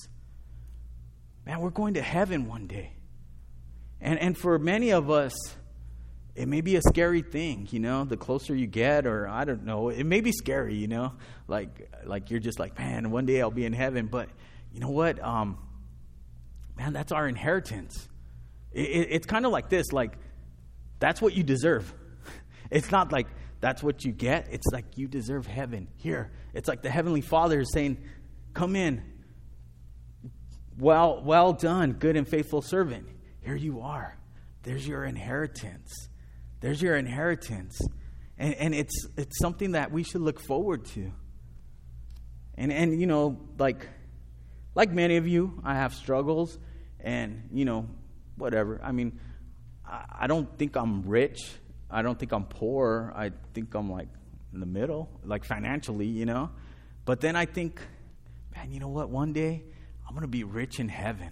S1: Man, we're going to heaven one day. And, and for many of us, it may be a scary thing, you know, the closer you get, or I don't know, it may be scary, you know, like, like you're just like, man, one day I'll be in heaven. But you know what? Um, man, that's our inheritance. It, it, it's kind of like this like, that's what you deserve. It's not like that's what you get. It's like you deserve heaven. Here, it's like the heavenly Father is saying, "Come in. Well, well done, good and faithful servant. Here you are. There's your inheritance. There's your inheritance." And, and it's it's something that we should look forward to. And and you know, like like many of you, I have struggles and, you know, whatever. I mean, I don't think I'm rich. I don't think I'm poor. I think I'm like in the middle, like financially, you know. But then I think, man, you know what? One day I'm going to be rich in heaven.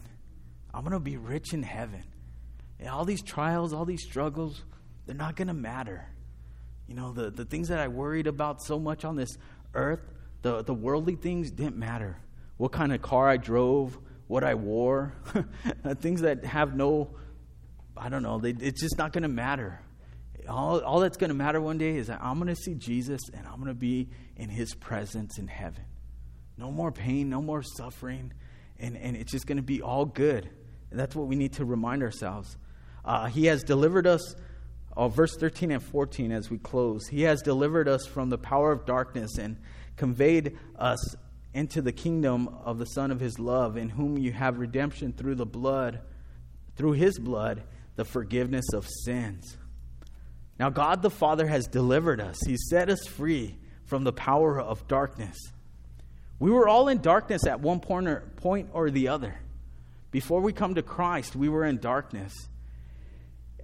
S1: I'm going to be rich in heaven. And all these trials, all these struggles, they're not going to matter. You know, the, the things that I worried about so much on this earth, the, the worldly things didn't matter. What kind of car I drove, what I wore, things that have no I don't know, they, it's just not going to matter. all, all that's going to matter one day is that I'm going to see Jesus and I'm going to be in his presence in heaven. No more pain, no more suffering, and, and it's just going to be all good. And that's what we need to remind ourselves. Uh, he has delivered us, uh, verse 13 and 14 as we close. He has delivered us from the power of darkness and conveyed us into the kingdom of the Son of His love, in whom you have redemption through the blood, through His blood, the forgiveness of sins. Now, God the Father has delivered us, He set us free from the power of darkness. We were all in darkness at one point or, the other. Before we come to Christ, we were in darkness.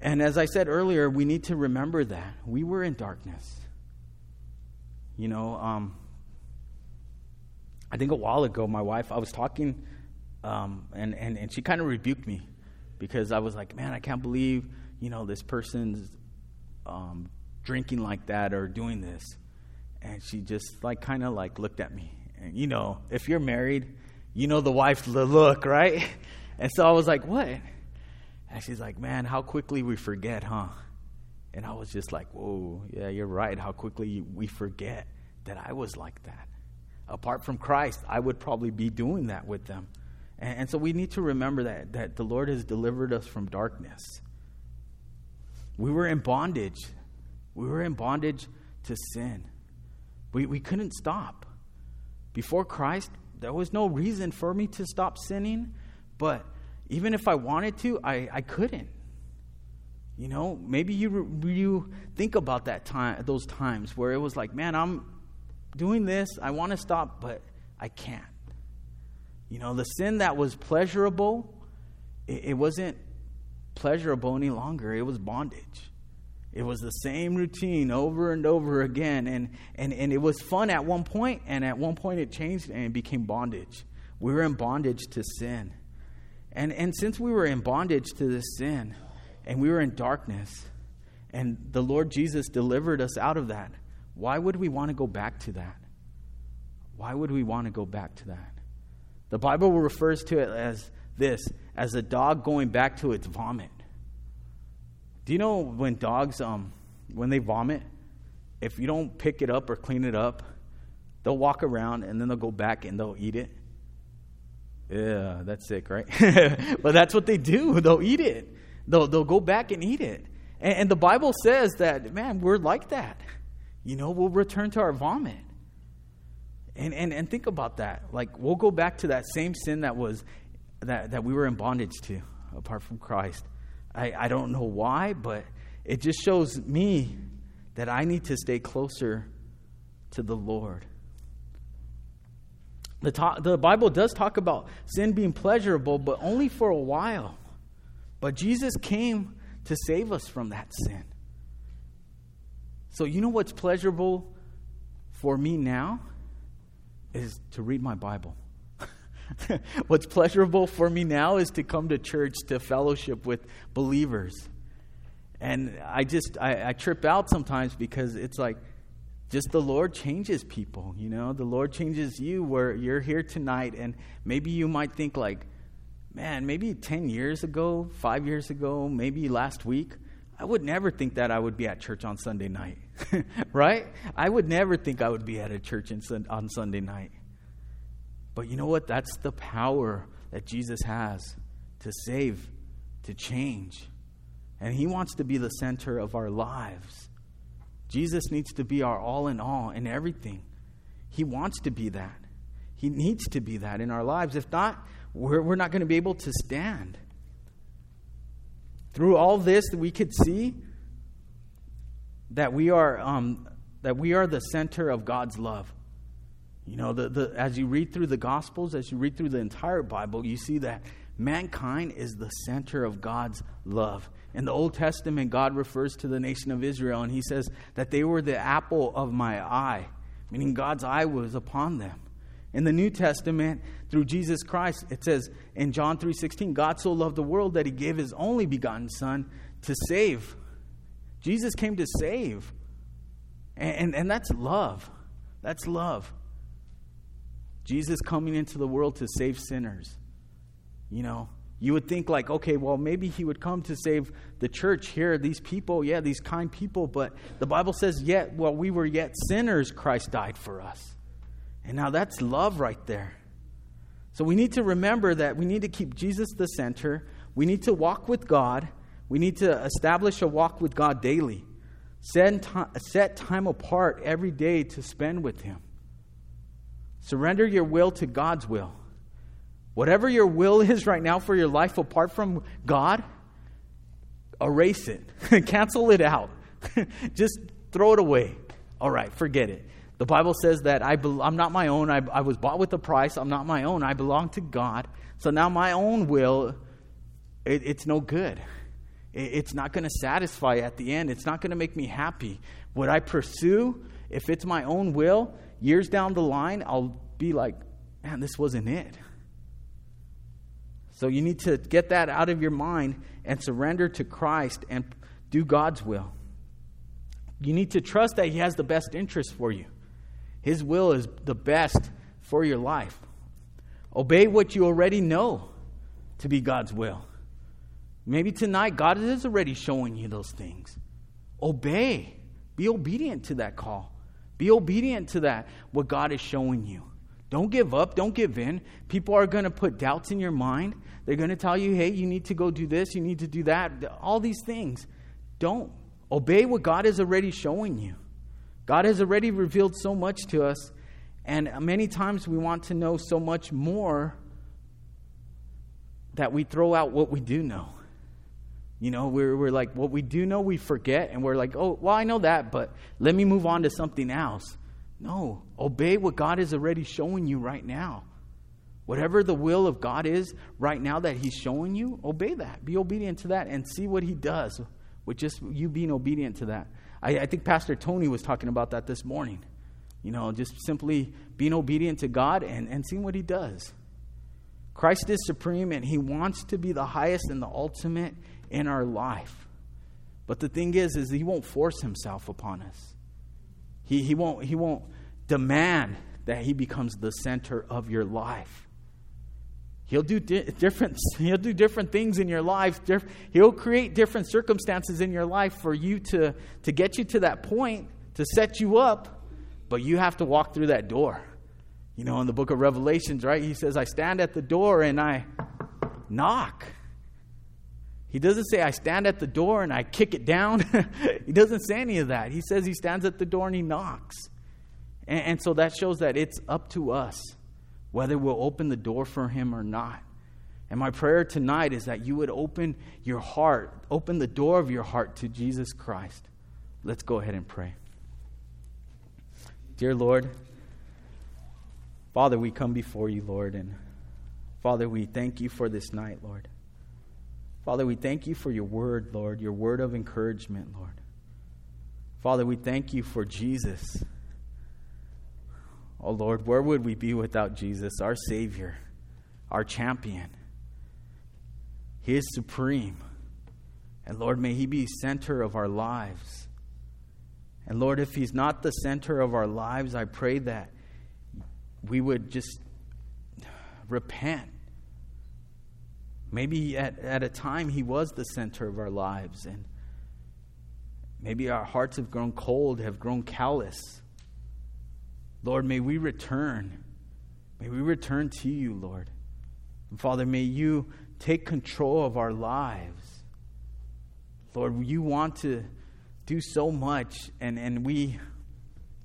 S1: And as I said earlier, we need to remember that. We were in darkness. You know, um, I think a while ago, my wife, I was talking, um, and, and, and she kind of rebuked me because I was like, man, I can't believe, you know, this person's um, drinking like that or doing this. And she just like kind of like looked at me. And you know, if you're married, you know the wife's look, right? And so I was like, what? And she's like, man, how quickly we forget, huh? And I was just like, whoa, yeah, you're right. How quickly we forget that I was like that. Apart from Christ, I would probably be doing that with them. And, and so we need to remember that, that the Lord has delivered us from darkness. We were in bondage. We were in bondage to sin. We, we couldn't stop. Before Christ, there was no reason for me to stop sinning, but even if I wanted to, I, I couldn't. You know, maybe you you think about that time, those times where it was like, man, I'm doing this, I want to stop, but I can't. You know, the sin that was pleasurable, it, it wasn't pleasurable any longer. It was bondage. It was the same routine over and over again. And, and, and it was fun at one point, and at one point it changed and it became bondage. We were in bondage to sin. And, and since we were in bondage to this sin, and we were in darkness, and the Lord Jesus delivered us out of that, why would we want to go back to that? Why would we want to go back to that? The Bible refers to it as this as a dog going back to its vomit. Do you know when dogs, um, when they vomit, if you don't pick it up or clean it up, they'll walk around and then they'll go back and they'll eat it? Yeah, that's sick, right? but that's what they do. They'll eat it. They'll, they'll go back and eat it. And, and the Bible says that, man, we're like that. You know, we'll return to our vomit. And, and, and think about that. Like, we'll go back to that same sin that was that, that we were in bondage to apart from Christ. I, I don't know why, but it just shows me that I need to stay closer to the Lord. The, talk, the Bible does talk about sin being pleasurable, but only for a while. But Jesus came to save us from that sin. So, you know what's pleasurable for me now? Is to read my Bible. What's pleasurable for me now is to come to church to fellowship with believers. And I just, I, I trip out sometimes because it's like, just the Lord changes people, you know? The Lord changes you where you're here tonight, and maybe you might think, like, man, maybe 10 years ago, five years ago, maybe last week, I would never think that I would be at church on Sunday night, right? I would never think I would be at a church on Sunday night. But you know what? That's the power that Jesus has to save, to change. And He wants to be the center of our lives. Jesus needs to be our all in all in everything. He wants to be that. He needs to be that in our lives. If not, we're, we're not going to be able to stand. Through all this, that we could see that we are, um, that we are the center of God's love. You know, the, the, as you read through the Gospels, as you read through the entire Bible, you see that mankind is the center of God's love. In the Old Testament, God refers to the nation of Israel, and he says that they were the apple of my eye, meaning God's eye was upon them. In the New Testament, through Jesus Christ, it says in John 3:16, God so loved the world that he gave his only begotten son to save. Jesus came to save. And, and, and that's love. That's love. Jesus coming into the world to save sinners. You know, You would think, like, okay, well, maybe he would come to save the church here, these people, yeah, these kind people, but the Bible says, yet, while we were yet sinners, Christ died for us. And now that's love right there. So we need to remember that we need to keep Jesus the center. We need to walk with God. We need to establish a walk with God daily. Set time, set time apart every day to spend with Him. Surrender your will to God's will. Whatever your will is right now for your life apart from God, erase it, cancel it out, just throw it away. All right, forget it. The Bible says that I I'm not my own. I, I was bought with a price. I'm not my own. I belong to God. So now my own will, it, it's no good. It, it's not going to satisfy at the end. It's not going to make me happy. What I pursue, if it's my own will, years down the line, I'll be like, man, this wasn't it. So you need to get that out of your mind and surrender to Christ and do God's will. You need to trust that He has the best interest for you. His will is the best for your life. Obey what you already know to be God's will. Maybe tonight God is already showing you those things. Obey. Be obedient to that call. Be obedient to that, what God is showing you. Don't give up. Don't give in. People are going to put doubts in your mind. They're going to tell you, hey, you need to go do this, you need to do that, all these things. Don't. Obey what God is already showing you. God has already revealed so much to us, and many times we want to know so much more that we throw out what we do know. You know, we're, we're like, what we do know, we forget, and we're like, oh, well, I know that, but let me move on to something else. No, obey what God is already showing you right now. Whatever the will of God is right now that He's showing you, obey that. Be obedient to that and see what He does with just you being obedient to that. I, I think Pastor Tony was talking about that this morning. You know, just simply being obedient to God and, and seeing what He does. Christ is supreme and He wants to be the highest and the ultimate in our life. But the thing is, is He won't force Himself upon us. He, he, won't, he won't demand that he becomes the center of your life. He'll do di- different, he'll do different things in your life. Diff- he'll create different circumstances in your life for you to, to get you to that point, to set you up, but you have to walk through that door. You know, in the book of Revelations, right? He says, I stand at the door and I knock. He doesn't say, I stand at the door and I kick it down. he doesn't say any of that. He says he stands at the door and he knocks. And, and, so that shows that it's up to us whether we'll open the door for him or not. And my prayer tonight is that you would open your heart, open the door of your heart to Jesus Christ. Let's go ahead and pray. Dear Lord, Father, we come before you, Lord, and Father, we thank you for this night, Lord. Father, we thank you for your word, Lord, your word of encouragement, Lord. Father, we thank you for Jesus. Oh, Lord, where would we be without Jesus, our Savior, our champion? He is supreme. And Lord, may He be center of our lives. And Lord, if He's not the center of our lives, I pray that we would just repent Maybe at, at a time he was the center of our lives, and maybe our hearts have grown cold, have grown callous. Lord, may we return. May we return to you, Lord. And Father, may you take control of our lives. Lord, you want to do so much, and, and we,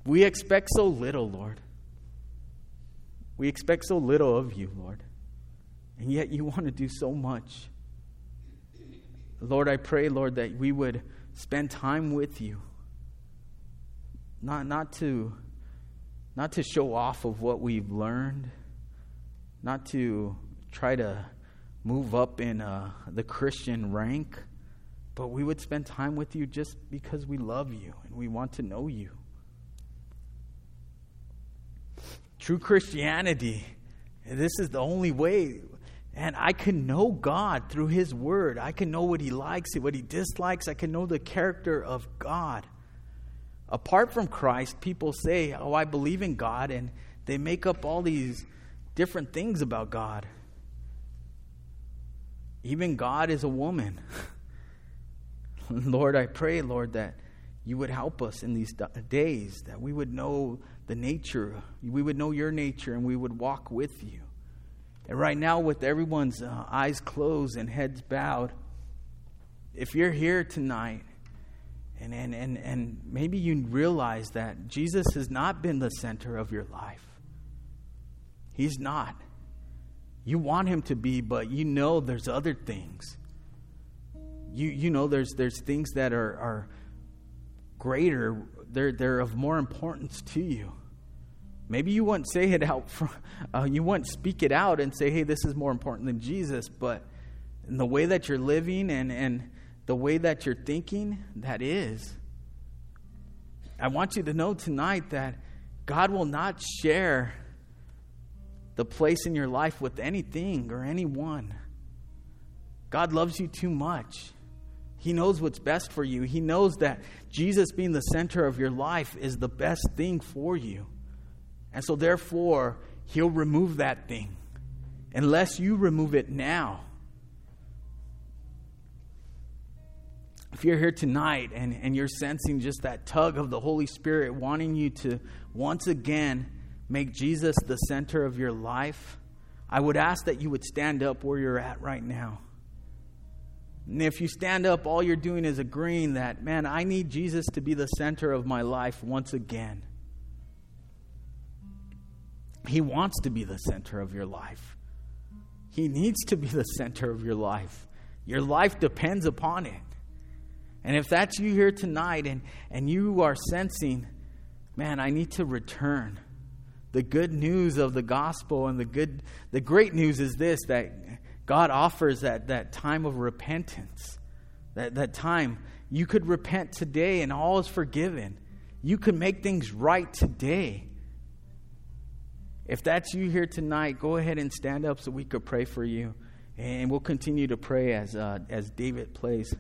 S1: we expect so little, Lord. We expect so little of you, Lord. And yet you want to do so much. Lord, I pray, Lord, that we would spend time with you. Not, not, to, not to show off of what we've learned, not to try to move up in uh, the Christian rank, but we would spend time with you just because we love you and we want to know you. True Christianity, this is the only way and I can know God through His Word. I can know what He likes, and what He dislikes. I can know the character of God. Apart from Christ, people say, Oh, I believe in God, and they make up all these different things about God. Even God is a woman. Lord, I pray, Lord, that you would help us in these days, that we would know the nature, we would know your nature, and we would walk with you. And right now, with everyone's uh, eyes closed and heads bowed, if you're here tonight and, and, and, and maybe you realize that Jesus has not been the center of your life, He's not. You want Him to be, but you know there's other things. You, you know there's, there's things that are, are greater, they're, they're of more importance to you. Maybe you wouldn't say it out, uh, you wouldn't speak it out and say, hey, this is more important than Jesus, but in the way that you're living and, and the way that you're thinking, that is. I want you to know tonight that God will not share the place in your life with anything or anyone. God loves you too much. He knows what's best for you. He knows that Jesus being the center of your life is the best thing for you. And so, therefore, He'll remove that thing unless you remove it now. If you're here tonight and, and you're sensing just that tug of the Holy Spirit wanting you to once again make Jesus the center of your life, I would ask that you would stand up where you're at right now. And if you stand up, all you're doing is agreeing that, man, I need Jesus to be the center of my life once again. He wants to be the center of your life. He needs to be the center of your life. Your life depends upon it. And if that's you here tonight and, and you are sensing, man, I need to return. The good news of the gospel and the good the great news is this that God offers that, that time of repentance. That, that time you could repent today and all is forgiven. You could make things right today. If that's you here tonight, go ahead and stand up so we could pray for you. And we'll continue to pray as, uh, as David plays.